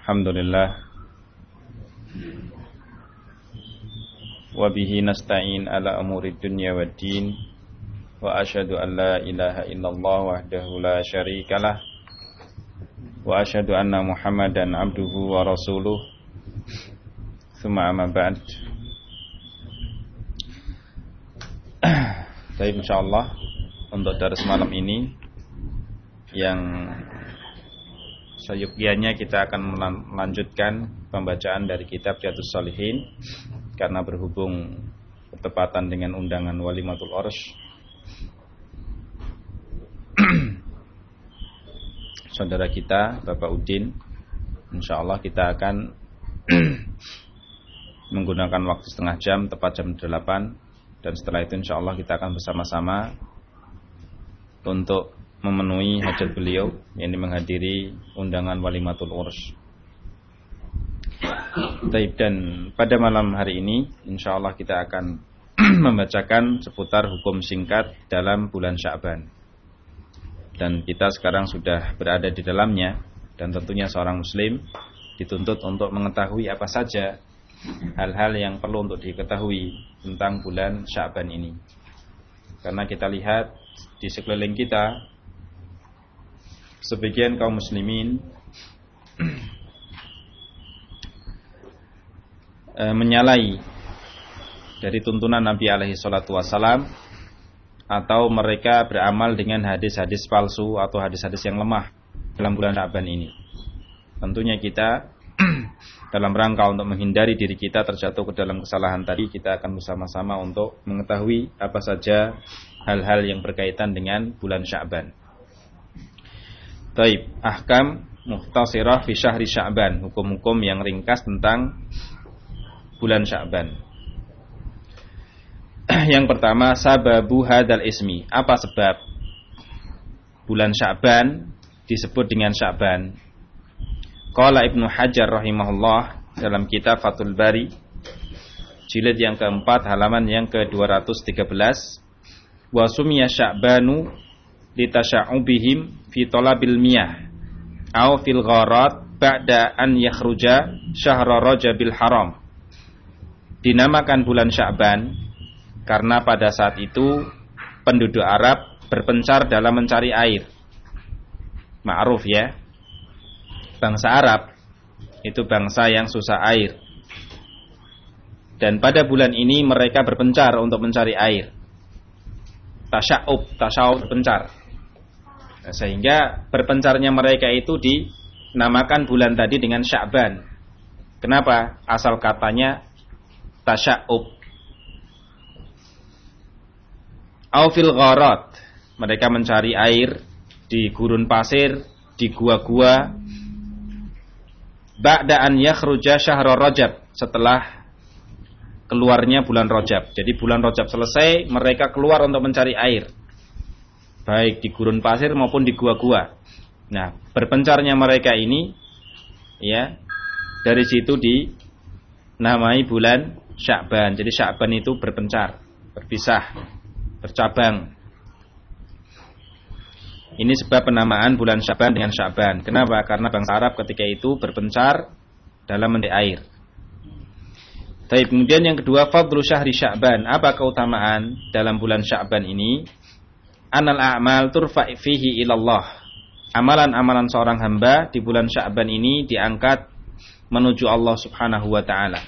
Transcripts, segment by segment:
Alhamdulillah. Wabihi ala umuri dunya wa Wa ashadu an la ilaha illallah wahdahu la syarikalah. Wa ashadu anna muhammadan abduhu wa rasuluh. Thumma amma ba'd. Baik insyaallah Untuk dari semalam ini Yang Sayukiannya kita akan melanjutkan pembacaan dari kitab Jatuh Salihin karena berhubung bertepatan dengan undangan Walimatul Ors. Saudara kita Bapak Udin, insya Allah kita akan menggunakan waktu setengah jam tepat jam 8 dan setelah itu insya Allah kita akan bersama-sama untuk memenuhi hajat beliau yang menghadiri undangan walimatul urs. Taib dan pada malam hari ini insya Allah kita akan membacakan seputar hukum singkat dalam bulan Sya'ban. Dan kita sekarang sudah berada di dalamnya dan tentunya seorang muslim dituntut untuk mengetahui apa saja hal-hal yang perlu untuk diketahui tentang bulan Sya'ban ini. Karena kita lihat di sekeliling kita sebagian kaum muslimin e, menyalahi dari tuntunan Nabi alaihi salatu wasalam atau mereka beramal dengan hadis-hadis palsu atau hadis-hadis yang lemah dalam bulan Ramadan ini. Tentunya kita dalam rangka untuk menghindari diri kita terjatuh ke dalam kesalahan tadi, kita akan bersama-sama untuk mengetahui apa saja hal-hal yang berkaitan dengan bulan Sya'ban. Taib, ahkam muhtasirah fi syahri Sya'ban, hukum-hukum yang ringkas tentang bulan Sya'ban. yang pertama, sababu hadal ismi. Apa sebab bulan Sya'ban disebut dengan Sya'ban? Qala Ibnu Hajar rahimahullah dalam kitab Fathul Bari jilid yang keempat halaman yang ke-213 wa sumiya Sya'banu litasya'ubihim fi talabil miyah aw fil gharat ba'da an yakhruja syahra rajabil haram dinamakan bulan Sya'ban karena pada saat itu penduduk Arab berpencar dalam mencari air. Ma'ruf ya. Bangsa Arab itu bangsa yang susah air. Dan pada bulan ini mereka berpencar untuk mencari air. Tasya'ub tasya'ub berpencar. Nah, sehingga berpencarnya mereka itu dinamakan bulan tadi dengan Sya'ban. Kenapa? Asal katanya tasya'ub. Aufil gharat. Mereka mencari air di gurun pasir, di gua-gua. Ba'da an yakhruja syahrul Rajab. Setelah keluarnya bulan Rajab. Jadi bulan Rajab selesai, mereka keluar untuk mencari air baik di gurun pasir maupun di gua-gua. Nah, berpencarnya mereka ini ya dari situ dinamai bulan Sya'ban. Jadi Sya'ban itu berpencar, berpisah, bercabang. Ini sebab penamaan bulan Sya'ban dengan Sya'ban. Kenapa? Karena bangsa Arab ketika itu berpencar dalam mencari air. Tapi kemudian yang kedua, fadlu syahri Sya'ban. Apa keutamaan dalam bulan Sya'ban ini? Anal a'mal turfa fihi ilallah. Amalan-amalan seorang hamba di bulan Sya'ban ini diangkat menuju Allah Subhanahu wa taala.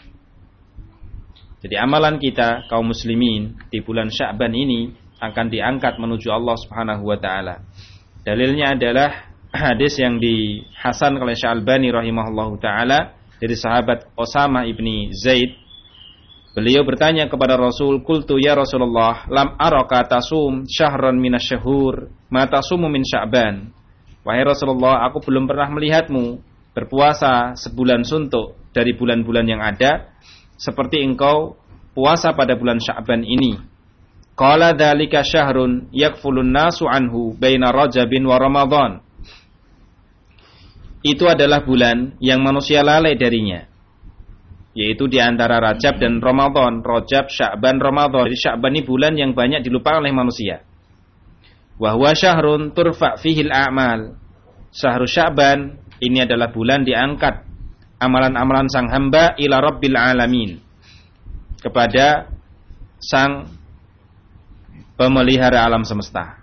Jadi amalan kita kaum muslimin di bulan Sya'ban ini akan diangkat menuju Allah Subhanahu wa taala. Dalilnya adalah hadis yang dihasan oleh Syalbani rahimahullahu taala dari sahabat Osama ibni Zaid Beliau bertanya kepada Rasul, "Qultu ya Rasulullah, lam araka tasum syahran minasyahur, ma tasumu min Sya'ban." Wahai Rasulullah, aku belum pernah melihatmu berpuasa sebulan suntuk dari bulan-bulan yang ada seperti engkau puasa pada bulan Sya'ban ini. Qala dzalika syahrun yakfulun nasu anhu baina Rajabin wa Ramadan. Itu adalah bulan yang manusia lalai darinya yaitu di antara Rajab dan Ramadan. Rajab, Sya'ban, Ramadan. Jadi Sya'ban ini bulan yang banyak dilupakan oleh manusia. Wahwa syahrun turfa fihil a'mal. Syahrul Sya'ban ini adalah bulan diangkat amalan-amalan sang hamba ila rabbil alamin kepada sang pemelihara alam semesta.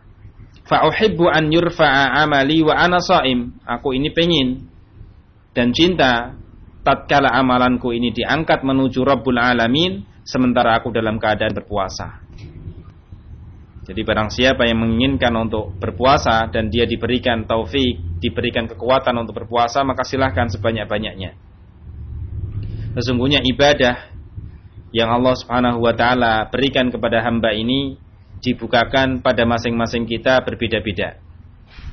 Fa uhibbu an yurfa'a amali wa ana shaim. Aku ini pengen dan cinta tatkala amalanku ini diangkat menuju Rabbul Alamin sementara aku dalam keadaan berpuasa. Jadi barang siapa yang menginginkan untuk berpuasa dan dia diberikan taufik, diberikan kekuatan untuk berpuasa, maka silahkan sebanyak-banyaknya. Sesungguhnya ibadah yang Allah Subhanahu wa taala berikan kepada hamba ini dibukakan pada masing-masing kita berbeda-beda.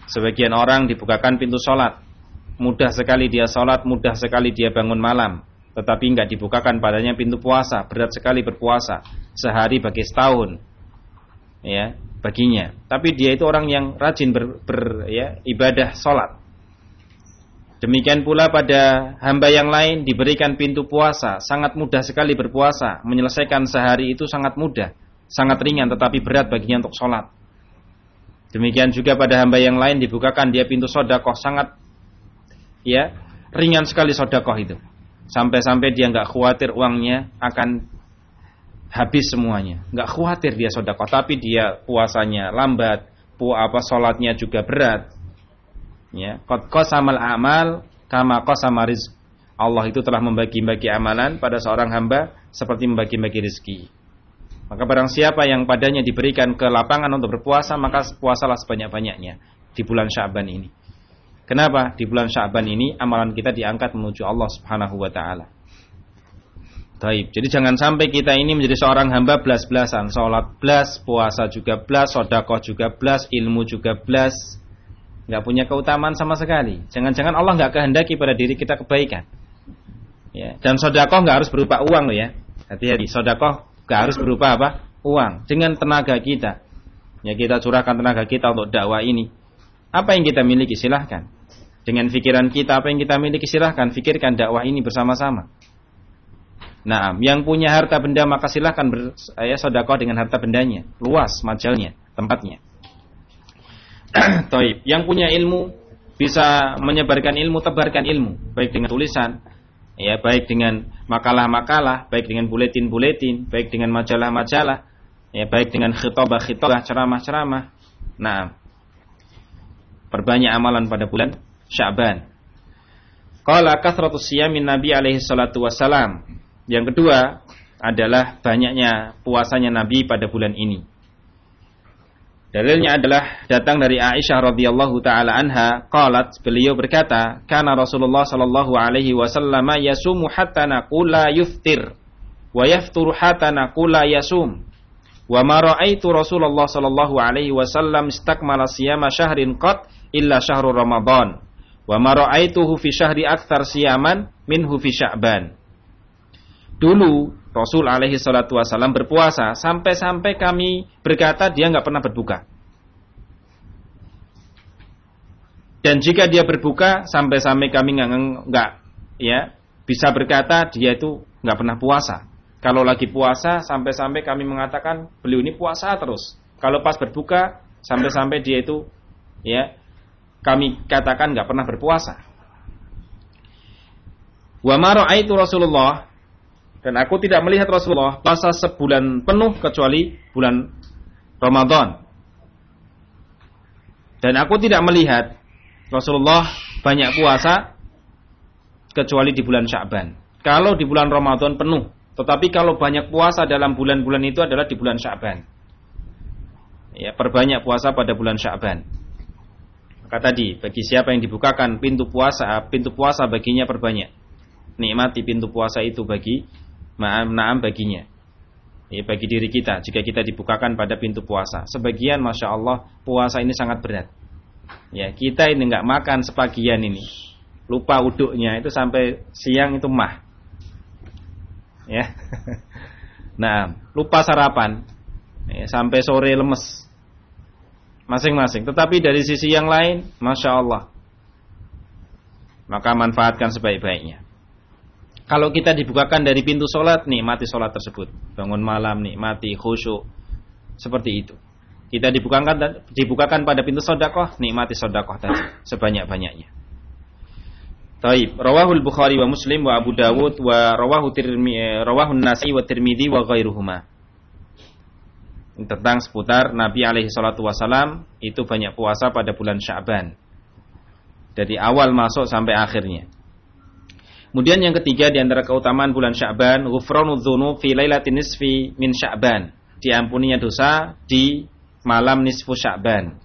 Sebagian orang dibukakan pintu sholat. Mudah sekali dia sholat, mudah sekali dia bangun malam. Tetapi nggak dibukakan padanya pintu puasa. Berat sekali berpuasa. Sehari bagi setahun ya baginya. Tapi dia itu orang yang rajin ber, ber ya ibadah sholat. Demikian pula pada hamba yang lain diberikan pintu puasa, sangat mudah sekali berpuasa, menyelesaikan sehari itu sangat mudah, sangat ringan tetapi berat baginya untuk sholat. Demikian juga pada hamba yang lain dibukakan dia pintu sodakoh sangat ya ringan sekali sodakoh itu. Sampai-sampai dia nggak khawatir uangnya akan habis semuanya. Nggak khawatir dia sodako, tapi dia puasanya lambat, pu apa sholatnya juga berat. Ya, kot kosamal amal kama kosama rizq. Allah itu telah membagi-bagi amalan pada seorang hamba seperti membagi-bagi rezeki. Maka barang siapa yang padanya diberikan ke lapangan untuk berpuasa, maka puasalah sebanyak-banyaknya di bulan Syaban ini. Kenapa? Di bulan Syaban ini amalan kita diangkat menuju Allah Subhanahu wa taala. Taib. Jadi jangan sampai kita ini menjadi seorang hamba belas-belasan. Sholat belas, puasa juga belas, sodakoh juga belas, ilmu juga belas. Nggak punya keutamaan sama sekali. Jangan-jangan Allah nggak kehendaki pada diri kita kebaikan. Ya. Dan sodakoh nggak harus berupa uang loh ya. Hati-hati. Sodakoh nggak harus berupa apa? Uang. Dengan tenaga kita. Ya kita curahkan tenaga kita untuk dakwah ini. Apa yang kita miliki silahkan. Dengan pikiran kita apa yang kita miliki silahkan. Pikirkan dakwah ini bersama-sama. Nah, yang punya harta benda maka silahkan ber, ya, sodakoh dengan harta bendanya. Luas majalnya, tempatnya. Toib. Yang punya ilmu bisa menyebarkan ilmu, tebarkan ilmu. Baik dengan tulisan, ya baik dengan makalah-makalah, baik dengan buletin-buletin, baik dengan majalah-majalah, ya baik dengan khitobah-khitobah, ceramah-ceramah. Nah, perbanyak amalan pada bulan Sya'ban. Qala kathratus siyamin Nabi alaihi salatu wassalam yang kedua adalah banyaknya puasanya Nabi pada bulan ini. Dalilnya adalah datang dari Aisyah radhiyallahu taala anha, qalat beliau berkata, "Kana Rasulullah sallallahu alaihi wasallam yasumu hatta naqula yuftir wa yafturu hatta naqula yasum." Wa ma ra'aitu Rasulullah sallallahu alaihi wasallam istakmala siyama syahrin qat illa syahrul Ramadan. Wa ma ra'aituhu fi syahri akthar siyaman minhu fi Sya'ban. Dulu Rasul alaihi salatu wasallam berpuasa sampai-sampai kami berkata dia nggak pernah berbuka. Dan jika dia berbuka sampai-sampai kami nggak ya bisa berkata dia itu nggak pernah puasa. Kalau lagi puasa sampai-sampai kami mengatakan beliau ini puasa terus. Kalau pas berbuka sampai-sampai dia itu ya kami katakan nggak pernah berpuasa. Wa itu Rasulullah dan aku tidak melihat Rasulullah puasa sebulan penuh kecuali bulan Ramadan. Dan aku tidak melihat Rasulullah banyak puasa kecuali di bulan Sya'ban. Kalau di bulan Ramadan penuh, tetapi kalau banyak puasa dalam bulan-bulan itu adalah di bulan Sya'ban. Ya, perbanyak puasa pada bulan Sya'ban. Maka tadi, bagi siapa yang dibukakan pintu puasa, pintu puasa baginya perbanyak. Nikmati pintu puasa itu bagi naam baginya. Ya, bagi diri kita jika kita dibukakan pada pintu puasa. Sebagian masya Allah puasa ini sangat berat. Ya kita ini nggak makan sebagian ini, lupa uduknya itu sampai siang itu mah. Ya, nah lupa sarapan ya, sampai sore lemes masing-masing. Tetapi dari sisi yang lain, masya Allah, maka manfaatkan sebaik-baiknya. Kalau kita dibukakan dari pintu sholat, nikmati sholat tersebut. Bangun malam, nikmati khusyuk. Seperti itu. Kita dibukakan dibukakan pada pintu sodakoh, nikmati sodakoh tadi sebanyak-banyaknya. Taib. Rawahul Bukhari wa Muslim wa Abu Dawud wa rawahu tirmi, eh, rawahun Nasi wa Tirmidzi wa ghairuhuma. Tentang seputar Nabi alaihi salatu wasalam itu banyak puasa pada bulan Sya'ban. Dari awal masuk sampai akhirnya. Kemudian yang ketiga di antara keutamaan bulan Sya'ban, ghufranu dzunub fi lailatin nisfi min Sya'ban. Diampuninya dosa di malam nisfu Sya'ban.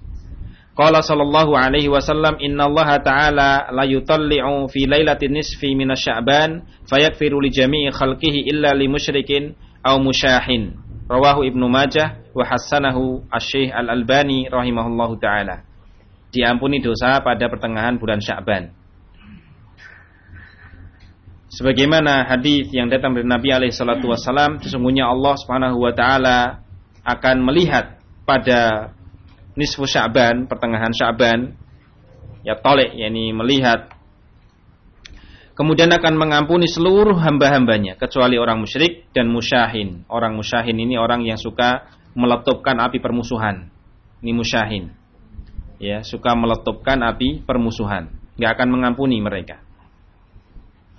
Qala sallallahu alaihi wasallam innallaha ta'ala la yutalli'u fi lailatin nisfi min Sya'ban fayaghfiru li jami'i khalqihi illa li musyrikin aw musyahin. Rawahu Ibnu Majah wa hassanahu Asy-Syaikh Al-Albani rahimahullahu taala. Diampuni dosa pada pertengahan bulan Sya'ban. Sebagaimana hadis yang datang dari Nabi alaihi salatu wasallam, sesungguhnya Allah Subhanahu wa taala akan melihat pada nisfu Sya'ban, pertengahan Sya'ban, ya tolek, yakni melihat kemudian akan mengampuni seluruh hamba-hambanya kecuali orang musyrik dan musyahin. Orang musyahin ini orang yang suka meletupkan api permusuhan. Ini musyahin. Ya, suka meletupkan api permusuhan. Nggak akan mengampuni mereka.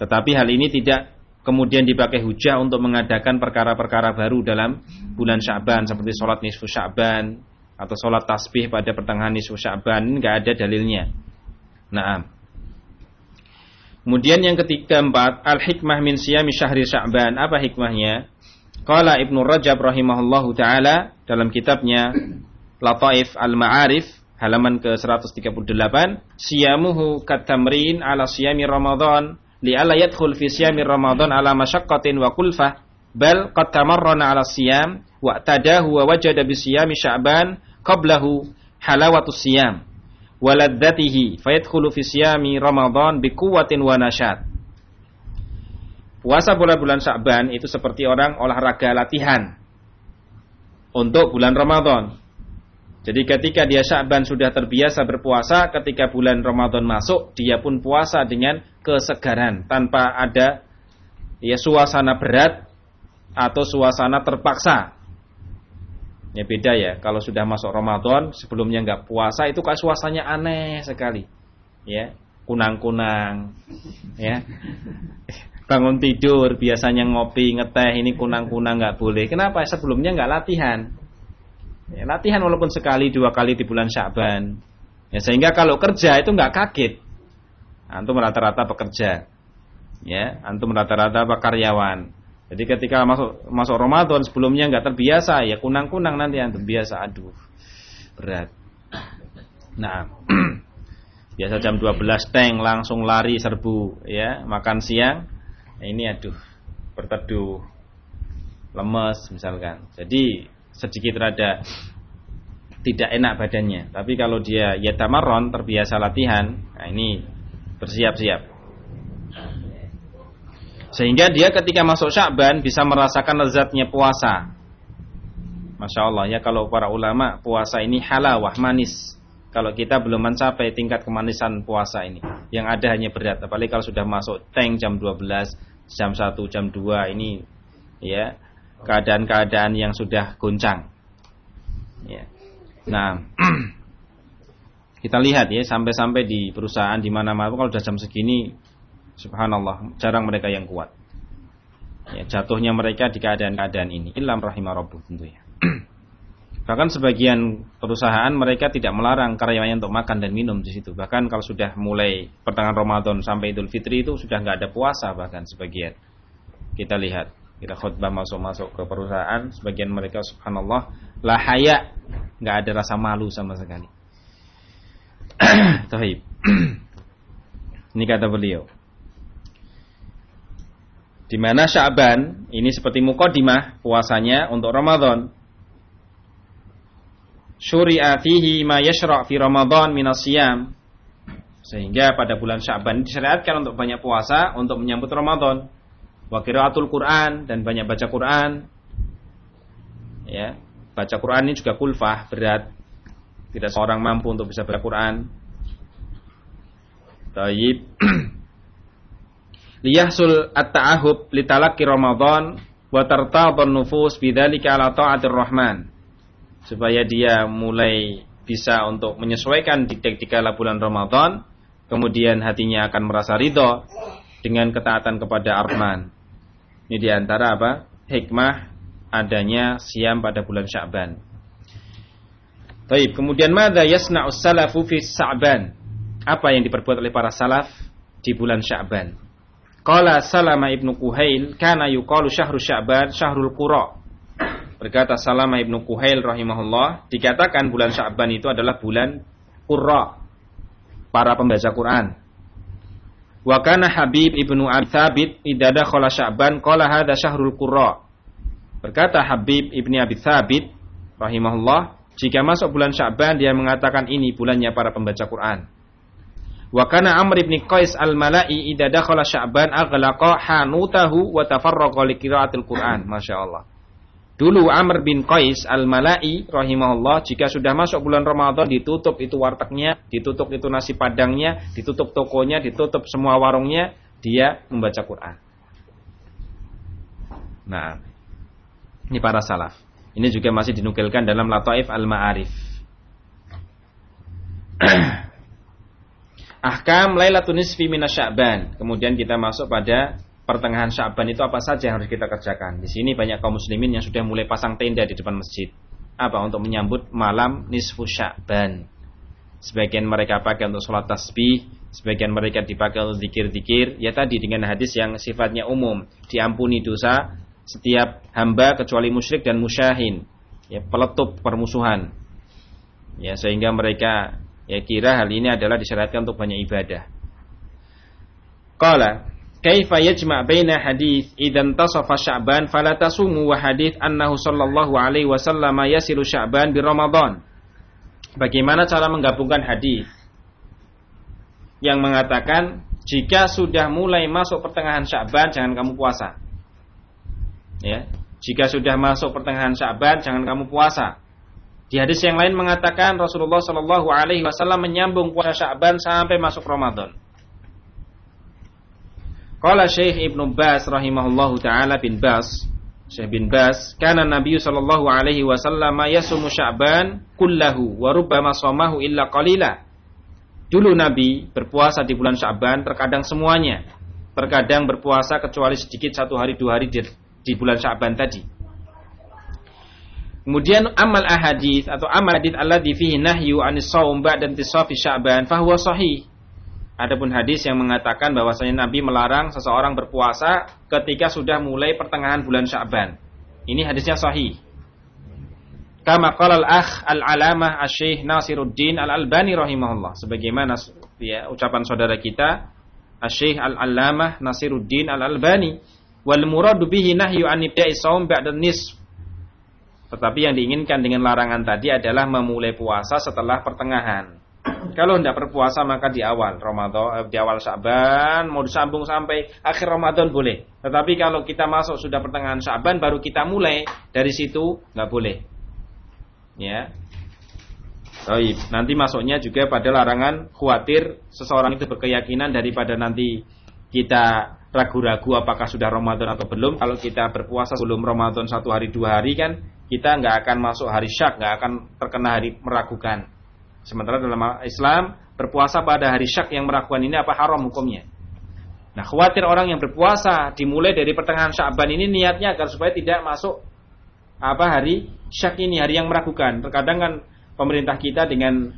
Tetapi hal ini tidak kemudian dipakai hujah untuk mengadakan perkara-perkara baru dalam bulan Sya'ban seperti sholat nisfu Sya'ban, atau sholat tasbih pada pertengahan nisfu Sya'ban nggak ada dalilnya. Nah, kemudian yang ketiga empat al hikmah min siyami syahri Sya'ban apa hikmahnya? Qala Ibnu Rajab rahimahullahu taala dalam kitabnya Lataif al-Ma'arif halaman ke-138 siyamuhu katamrin ala siyami Ramadan li'alla yadkhul fi siyami Ramadan ala masyaqqatin wa kulfah bal qad tamarrana ala siyam wa tadahu wa wajada bi siyami Sya'ban qablahu halawatus siyam waladzatihi fayadkhulu fi siyami Ramadan biquwwatin wa nasyad. Puasa bulan-bulan Sya'ban itu seperti orang olahraga latihan untuk bulan Ramadan. Jadi ketika dia Sya'ban sudah terbiasa berpuasa, ketika bulan Ramadan masuk, dia pun puasa dengan kesegaran tanpa ada ya suasana berat atau suasana terpaksa Ya beda ya, kalau sudah masuk Ramadan, sebelumnya nggak puasa itu kayak suasananya aneh sekali. Ya, kunang-kunang. Ya. Bangun tidur biasanya ngopi, ngeteh, ini kunang-kunang nggak boleh. Kenapa? Sebelumnya nggak latihan. Ya, latihan walaupun sekali dua kali di bulan Sya'ban. Ya, sehingga kalau kerja itu nggak kaget. Antum rata-rata pekerja. Ya, antum rata-rata karyawan jadi ketika masuk masuk Ramadan sebelumnya nggak terbiasa ya kunang-kunang nanti yang terbiasa aduh berat. Nah, biasa jam 12 teng langsung lari serbu ya makan siang nah, ini aduh berteduh lemes misalkan. Jadi sedikit rada tidak enak badannya. Tapi kalau dia ya tamaron terbiasa latihan, nah ini bersiap-siap. Sehingga dia ketika masuk Sya'ban bisa merasakan lezatnya puasa. Masya Allah ya kalau para ulama puasa ini halawah manis. Kalau kita belum mencapai tingkat kemanisan puasa ini, yang ada hanya berat. Apalagi kalau sudah masuk tank jam 12, jam 1, jam 2 ini ya keadaan-keadaan yang sudah goncang. Ya. Nah, kita lihat ya sampai-sampai di perusahaan di mana-mana kalau sudah jam segini Subhanallah, jarang mereka yang kuat. Ya, jatuhnya mereka di keadaan-keadaan ini. Ilam rahimah rabbuh tentunya. Bahkan sebagian perusahaan mereka tidak melarang karyawannya untuk makan dan minum di situ. Bahkan kalau sudah mulai pertengahan Ramadan sampai Idul Fitri itu sudah nggak ada puasa bahkan sebagian. Kita lihat, kita khutbah masuk-masuk ke perusahaan, sebagian mereka subhanallah la haya, nggak ada rasa malu sama sekali. Taib. Ini kata beliau. Di mana Sya'ban ini seperti mukodimah puasanya untuk Ramadan. Syuri'a fihi ma yashra' fi Ramadan siyam. Sehingga pada bulan Sya'ban disyariatkan untuk banyak puasa untuk menyambut Ramadan. Wa qiraatul Quran dan banyak baca Quran. Ya, baca Quran ini juga kulfah, berat. Tidak seorang mampu untuk bisa baca Quran. Taib. liyahsul at-ta'ahub li talaqi Ramadan wa tartadun nufus bidzalika ala ta'atir Rahman. Supaya dia mulai bisa untuk menyesuaikan di kala bulan Ramadan kemudian hatinya akan merasa ridho dengan ketaatan kepada Ar-Rahman. Ini di antara apa? Hikmah adanya siam pada bulan Sya'ban. Baik, kemudian mada yasna'us salafu fi Sya'ban? Apa yang diperbuat oleh para salaf di bulan Sya'ban? Qala Salama ibnu Kuhail kana yuqalu syahru Sya'ban syahrul qura. Berkata Salama ibnu Kuhail rahimahullah, dikatakan bulan Sya'ban itu adalah bulan qurra, para pembaca Quran. Wa kana Habib ibnu Abi Thabit idza dakhala Sya'ban qala hadza syahrul qurra. Berkata Habib ibni Abi Thabit rahimahullah, jika masuk bulan Sya'ban dia mengatakan ini bulannya para pembaca Quran. Wa kana Amr ibn Qais al-Mala'i idza dakhala Sya'ban aghlaqa hanutahu wa tafarraqa li qiraatil Qur'an. Masyaallah. Dulu Amr bin Qais al-Mala'i rahimahullah jika sudah masuk bulan Ramadan ditutup itu wartegnya, ditutup itu nasi padangnya, ditutup tokonya, ditutup semua warungnya, dia membaca Quran. Nah, ini para salaf. Ini juga masih dinukilkan dalam Lataif Al-Ma'arif. Ahkam Lailatul Nisfi Sya'ban. Kemudian kita masuk pada pertengahan Sya'ban itu apa saja yang harus kita kerjakan. Di sini banyak kaum muslimin yang sudah mulai pasang tenda di depan masjid. Apa? Untuk menyambut malam nisfu Sya'ban. Sebagian mereka pakai untuk sholat tasbih, sebagian mereka dipakai untuk zikir-zikir. Ya tadi dengan hadis yang sifatnya umum, diampuni dosa setiap hamba kecuali musyrik dan musyahin. Ya, peletup permusuhan. Ya, sehingga mereka ya kira hal ini adalah disyariatkan untuk banyak ibadah. Qala kaifa yajma' baina hadis idan tasafa sya'ban fala tasumu wa hadis annahu sallallahu alaihi wasallam yasilu sya'ban bi ramadan. Bagaimana cara menggabungkan hadis yang mengatakan jika sudah mulai masuk pertengahan Sya'ban jangan kamu puasa. Ya jika sudah masuk pertengahan Sya'ban jangan kamu puasa di hadis yang lain mengatakan Rasulullah Shallallahu Alaihi Wasallam menyambung puasa Sya'ban sampai masuk Ramadan. Qala Syekh Ibnu Bas rahimahullahu taala bin Bas Syekh bin Bas, kana Nabi sallallahu alaihi wasallam yasumu Sya'ban kullahu wa rubbama illa qalila. Dulu Nabi berpuasa di bulan Sya'ban terkadang semuanya. Terkadang berpuasa kecuali sedikit satu hari dua hari di, di bulan Sya'ban tadi. Kemudian amal ahadith atau amal hadith alladhi fihi nahyu anis shaum ba'da intisafi Sya'ban fahuwa sahih. Adapun hadis yang mengatakan bahwasanya Nabi melarang seseorang berpuasa ketika sudah mulai pertengahan bulan Sya'ban. Ini hadisnya sahih. Kama qala al-akh al-alamah asy Nasiruddin al-Albani rahimahullah. Sebagaimana ya, ucapan saudara kita asy al-alamah Nasiruddin al-Albani wal muradu bihi nahyu an ibda'i shaum ba'da nisf. Tetapi yang diinginkan dengan larangan tadi adalah memulai puasa setelah pertengahan. Kalau tidak berpuasa maka di awal Ramadan, eh, di awal Syaban mau disambung sampai akhir Ramadan boleh. Tetapi kalau kita masuk sudah pertengahan Syaban baru kita mulai dari situ nggak boleh. Ya. Baik, nanti masuknya juga pada larangan khawatir seseorang itu berkeyakinan daripada nanti kita ragu-ragu apakah sudah Ramadan atau belum. Kalau kita berpuasa sebelum Ramadan satu hari dua hari kan kita nggak akan masuk hari syak, nggak akan terkena hari meragukan. Sementara dalam Islam berpuasa pada hari syak yang meragukan ini apa haram hukumnya. Nah khawatir orang yang berpuasa dimulai dari pertengahan Sya'ban ini niatnya agar supaya tidak masuk apa hari syak ini hari yang meragukan. Terkadang kan pemerintah kita dengan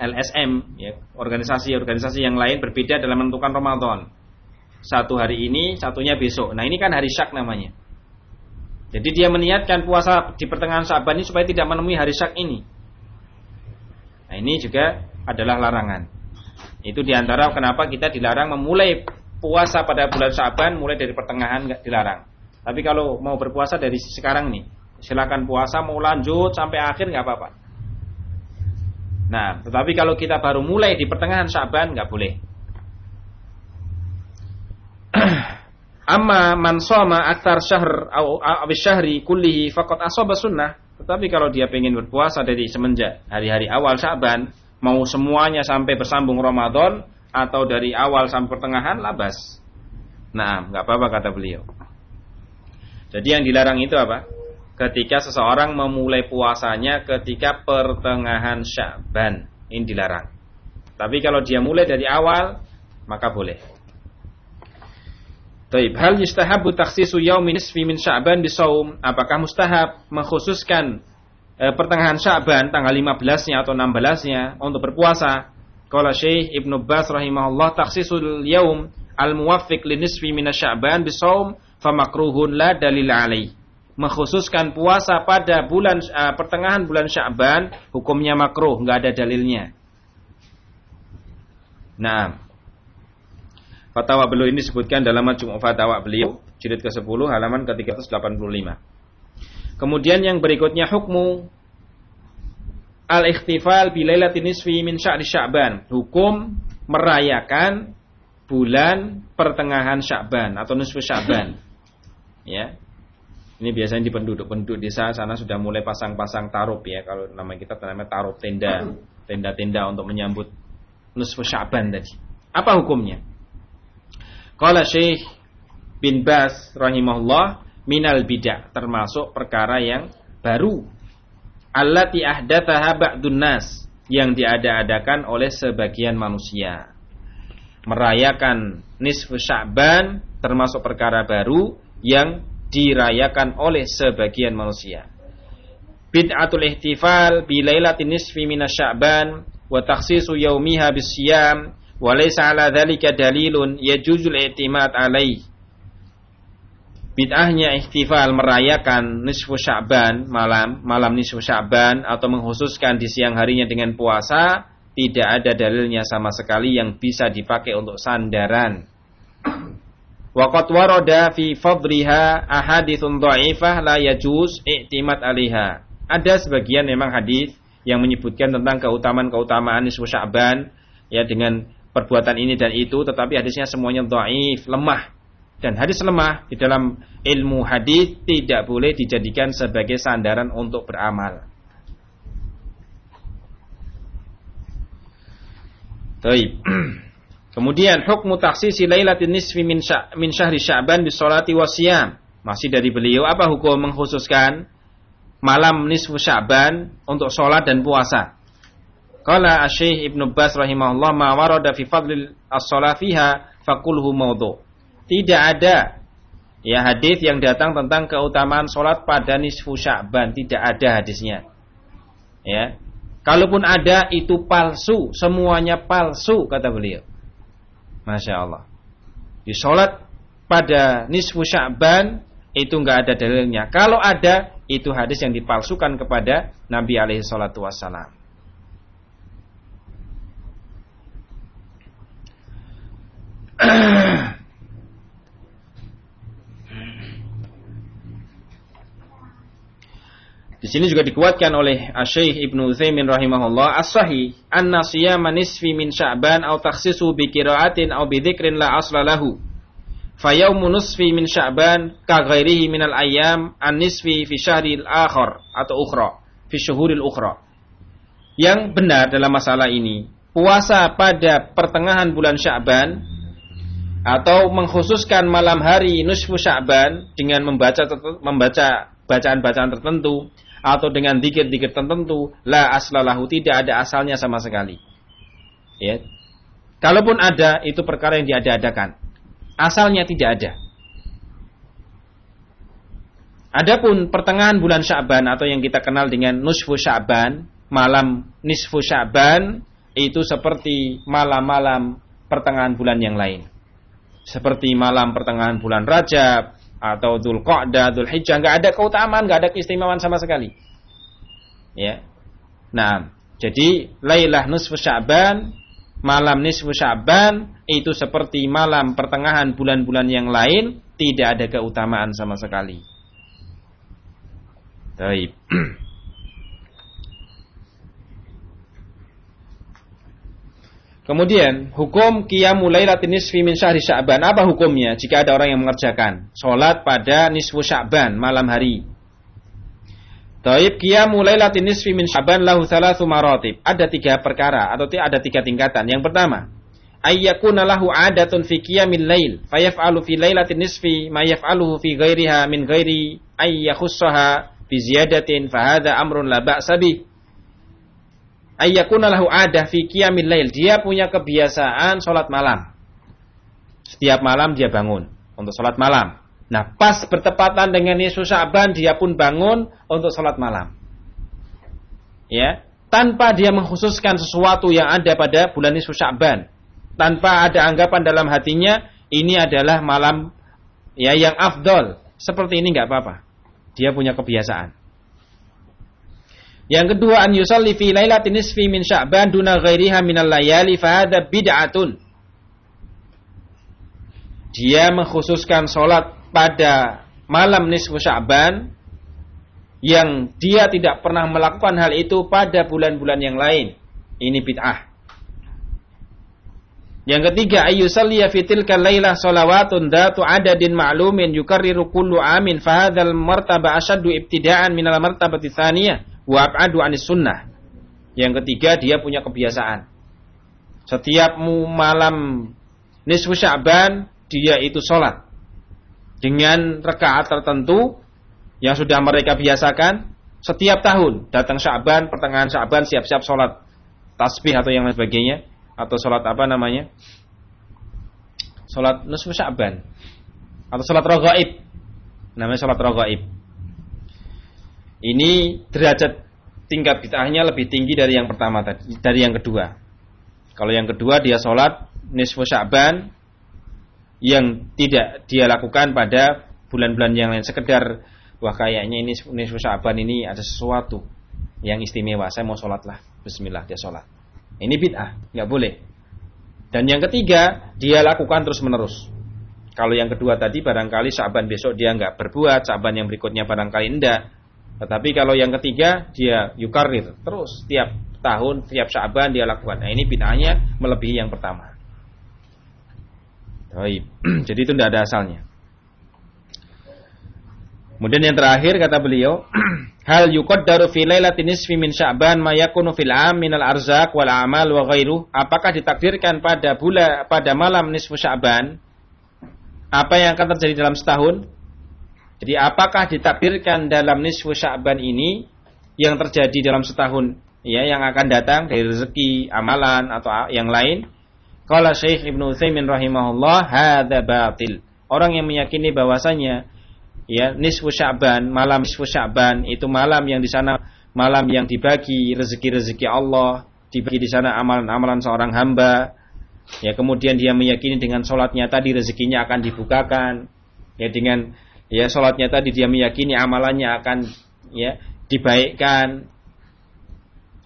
LSM ya, organisasi-organisasi yang lain berbeda dalam menentukan Ramadan. Satu hari ini, satunya besok. Nah ini kan hari syak namanya. Jadi dia meniatkan puasa di pertengahan Sya'ban ini supaya tidak menemui hari syak ini. Nah ini juga adalah larangan. Itu di antara kenapa kita dilarang memulai puasa pada bulan Syaban mulai dari pertengahan nggak dilarang. Tapi kalau mau berpuasa dari sekarang nih, silakan puasa mau lanjut sampai akhir nggak apa-apa. Nah, tetapi kalau kita baru mulai di pertengahan Syaban nggak boleh. Amma man soma aktar syahr atau syahri kullihi faqad asaba sunnah tetapi kalau dia ingin berpuasa dari semenjak hari-hari awal Syaban, mau semuanya sampai bersambung Ramadan atau dari awal sampai pertengahan labas. Nah, nggak apa-apa kata beliau. Jadi yang dilarang itu apa? Ketika seseorang memulai puasanya ketika pertengahan Syaban, ini dilarang. Tapi kalau dia mulai dari awal, maka boleh. Taib. Hal yustahabu taksisu yaumin nisfi min Sya'ban bisawm? Apakah mustahab mengkhususkan eh, pertengahan Sya'ban tanggal 15-nya atau 16-nya untuk berpuasa? Qala Syekh Ibnu Bas rahimahullah taksisul yaum al-muwaffiq li nisfi min Sya'ban bisawm famakruhun la dalil alaih. Mengkhususkan puasa pada bulan uh, pertengahan bulan Sya'ban hukumnya makruh, enggak ada dalilnya. Nah, fatwa beliau ini disebutkan dalam majmu' fatwa beliau jilid ke-10 halaman ke-385. Kemudian yang berikutnya hukmu al-ikhtifal bi lailatin nisfi min sya'ri sya'ban. Hukum merayakan bulan pertengahan Sya'ban atau nisfu Sya'ban. Ya. Ini biasanya di penduduk-penduduk desa sana sudah mulai pasang-pasang tarup ya. Kalau nama kita namanya tarup tenda, tenda-tenda untuk menyambut nisfu Sya'ban tadi. Apa hukumnya? Qala Syekh bin Bas rahimahullah minal bidah termasuk perkara yang baru allati ahdatsaha ba'dun nas yang diada-adakan oleh sebagian manusia. Merayakan nisfu Sya'ban termasuk perkara baru yang dirayakan oleh sebagian manusia. Bid'atul ihtifal bi lailatin nisfi minasya'ban wa takhsisu yaumiha bisyam wa laysa ala dhalika dalilun yajuzul i'timad alaih bid'ahnya ihtifal merayakan nisfu sya'ban malam malam nisfu sya'ban atau menghususkan di siang harinya dengan puasa tidak ada dalilnya sama sekali yang bisa dipakai untuk sandaran Waqat warada fi fadriha ahadithun dha'ifah la yajuz i'timad alaiha. Ada sebagian memang hadis yang menyebutkan tentang keutamaan-keutamaan nisfu Sya'ban ya dengan perbuatan ini dan itu tetapi hadisnya semuanya dhaif, lemah. Dan hadis lemah di dalam ilmu hadis tidak boleh dijadikan sebagai sandaran untuk beramal. Baik. Kemudian hukmu taksisi lailatin nisfi min, sya, min syahri sya'ban bis salati wasiyam. Masih dari beliau apa hukum mengkhususkan malam nisfu Sya'ban untuk sholat dan puasa. Qala Asy-Syaikh Ibnu Bas rahimahullah ma warada fi fadlil as-shalah fiha faqulhu mawdu. Tidak ada ya hadis yang datang tentang keutamaan sholat pada nisfu Sya'ban, tidak ada hadisnya. Ya. Kalaupun ada itu palsu, semuanya palsu kata beliau. Masya Allah. Di sholat pada nisfu Sya'ban itu nggak ada dalilnya. Kalau ada, itu hadis yang dipalsukan kepada Nabi alaihi salatu wassalam. Di sini juga dikuatkan oleh Syekh Ibnu Utsaimin rahimahullah as-sahih anna siyama nisfi min Sya'ban aw takhsisu bi qira'atin aw bi dzikrin la asla lahu. Fayaumu nusfi min sya'ban ka ghairihi minal ayyam an nisfi fi syahril akhar atau ukhra fi syuhuril ukhra. Yang benar dalam masalah ini puasa pada pertengahan bulan Sya'ban atau mengkhususkan malam hari nisfu Sya'ban dengan membaca membaca bacaan-bacaan tertentu atau dengan dikir-dikir tertentu la aslalahu tidak ada asalnya sama sekali ya kalaupun ada itu perkara yang diada-adakan asalnya tidak ada. Adapun pertengahan bulan Sya'ban atau yang kita kenal dengan Nusfu Sya'ban, malam Nisfu Sya'ban itu seperti malam-malam pertengahan bulan yang lain. Seperti malam pertengahan bulan Rajab atau Dhul Qa'dah, Dhul Hijjah, nggak ada keutamaan, nggak ada keistimewaan sama sekali. Ya. Nah, jadi Lailah Nusfu Sya'ban malam nisfu Sya'ban itu seperti malam pertengahan bulan-bulan yang lain tidak ada keutamaan sama sekali. Baik. Kemudian hukum qiyamul lailatin nisfi min syahri Sya'ban. Apa hukumnya jika ada orang yang mengerjakan salat pada nisfu Sya'ban malam hari? Taib qiyamu lailatin nisfi min Syaban lahu thalathu maratib. Ada tiga perkara atau ada tiga tingkatan. Yang pertama, ayyakuna lahu adatun fi qiyamil lail fayaf'alu fi lailatin nisfi ma yaf'aluhu fi ghairiha min ghairi ayyakhussaha bi ziyadatin fa amrun la ba'sa bih. Ayyakuna lahu adah fi qiyamil lail. Dia punya kebiasaan sholat malam. Setiap malam dia bangun untuk sholat malam. Nah, pas bertepatan dengan Nisfu Sya'ban dia pun bangun untuk sholat malam. Ya, tanpa dia mengkhususkan sesuatu yang ada pada bulan Nisfu Sya'ban. Tanpa ada anggapan dalam hatinya ini adalah malam ya yang afdol. Seperti ini nggak apa-apa. Dia punya kebiasaan. Yang kedua an yusalli fi lailatin nisfi min Sya'ban duna ghairiha minal layali fa hadha bid'atun. Dia mengkhususkan sholat pada malam nisfu Sya'ban yang dia tidak pernah melakukan hal itu pada bulan-bulan yang lain. Ini bid'ah. Yang ketiga, ayyusalliya fi tilka lailah salawatun datu adadin ma'lumin yukarriru kullu amin fa hadzal martaba ibtida'an minal martabati wa ab'adu anis sunnah. Yang ketiga, dia punya kebiasaan. Setiap malam nisfu Sya'ban dia itu sholat. Dengan rekaat tertentu yang sudah mereka biasakan setiap tahun datang Sya'ban pertengahan Sya'ban siap-siap sholat. Tasbih atau yang lain sebagainya. Atau sholat apa namanya? Sholat nusfu sya'ban. Atau sholat rogaib namanya sholat rogaib ini derajat tingkat bid'ahnya lebih tinggi dari yang pertama tadi dari yang kedua kalau yang kedua dia sholat nisfu sya'ban yang tidak dia lakukan pada bulan-bulan yang lain sekedar wah kayaknya ini nisfu sya'ban ini ada sesuatu yang istimewa saya mau sholat lah Bismillah dia sholat ini bid'ah, nggak boleh. Dan yang ketiga, dia lakukan terus-menerus. Kalau yang kedua tadi barangkali saban besok dia nggak berbuat, saban yang berikutnya barangkali enggak. Tetapi kalau yang ketiga dia yukarir terus tiap tahun, tiap saban dia lakukan. Nah ini bid'ahnya melebihi yang pertama. Jadi itu tidak ada asalnya. Kemudian yang terakhir kata beliau, hal yuqaddaru fi lailatin nisfi min Sya'ban ma yakunu fil 'am min al-arzaq wal a'mal wa ghairuh? Apakah ditakdirkan pada bulan pada malam nisfu Sya'ban apa yang akan terjadi dalam setahun? Jadi apakah ditakdirkan dalam nisfu Sya'ban ini yang terjadi dalam setahun ya yang akan datang dari rezeki, amalan atau yang lain? Qala Syekh Ibnu Utsaimin rahimahullah, hadza batil. Orang yang meyakini bahwasanya ya nisfu Sya'ban, malam nisfu Sya'ban itu malam yang di sana malam yang dibagi rezeki-rezeki Allah, dibagi di sana amalan-amalan seorang hamba. Ya, kemudian dia meyakini dengan sholatnya tadi rezekinya akan dibukakan. Ya, dengan ya sholatnya tadi dia meyakini amalannya akan ya dibaikkan.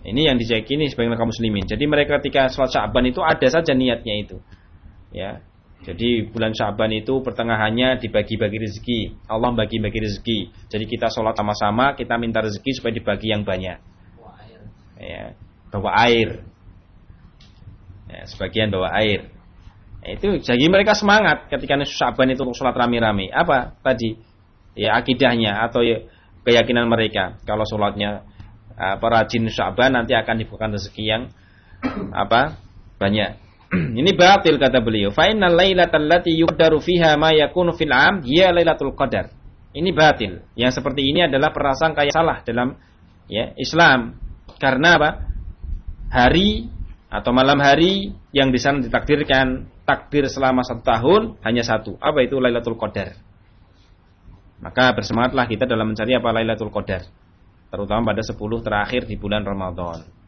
Ini yang diyakini sebagai kaum muslimin. Jadi mereka ketika sholat Sya'ban itu ada saja niatnya itu. Ya, jadi bulan Syaban itu pertengahannya dibagi-bagi rezeki. Allah bagi-bagi rezeki. Jadi kita sholat sama-sama, kita minta rezeki supaya dibagi yang banyak. Ya, bawa air. Ya, sebagian bawa air. Ya, itu jadi mereka semangat ketika Syaban itu sholat rame-rame. Apa tadi? Ya akidahnya atau ya, keyakinan mereka. Kalau sholatnya uh, perajin Syaban nanti akan dibukakan rezeki yang apa? Banyak. ini batil kata beliau. Fa innal lailatal lati yuqdaru fiha ma yakunu fil 'am hiya lailatul qadar. Ini batil. Yang seperti ini adalah prasangka yang salah dalam ya Islam. Karena apa? Hari atau malam hari yang di sana ditakdirkan takdir selama satu tahun hanya satu. Apa itu Lailatul Qadar? Maka bersemangatlah kita dalam mencari apa Lailatul Qadar. Terutama pada 10 terakhir di bulan Ramadan.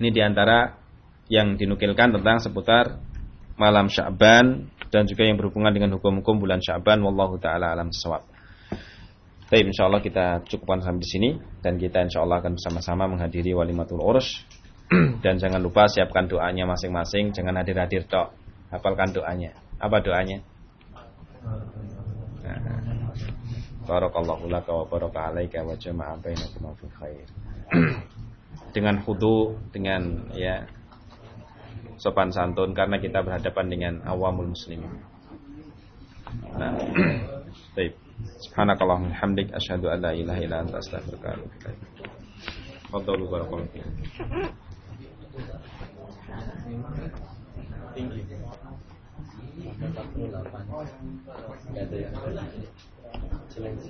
Ini di antara yang dinukilkan tentang seputar malam Sya'ban dan juga yang berhubungan dengan hukum-hukum bulan Sya'ban wallahu taala alam sawab. Baik, insyaallah kita cukupkan sampai di sini dan kita insyaallah akan bersama-sama menghadiri walimatul urus dan jangan lupa siapkan doanya masing-masing, jangan hadir-hadir tok. Hafalkan doanya. Apa doanya? Nah. Barakallahu laka wa baraka alaika wa jama'a bainakum fi khair. dengan khudu dengan ya sopan santun karena kita berhadapan dengan awamul muslimin. Nah, baik. Subhanakallahumma hamdik asyhadu an la ilaha illa anta astaghfiruka wa atubu ilaik. Fadhalu barakallahu 盯着盯着，有得都有份，人哋又唔知咩事。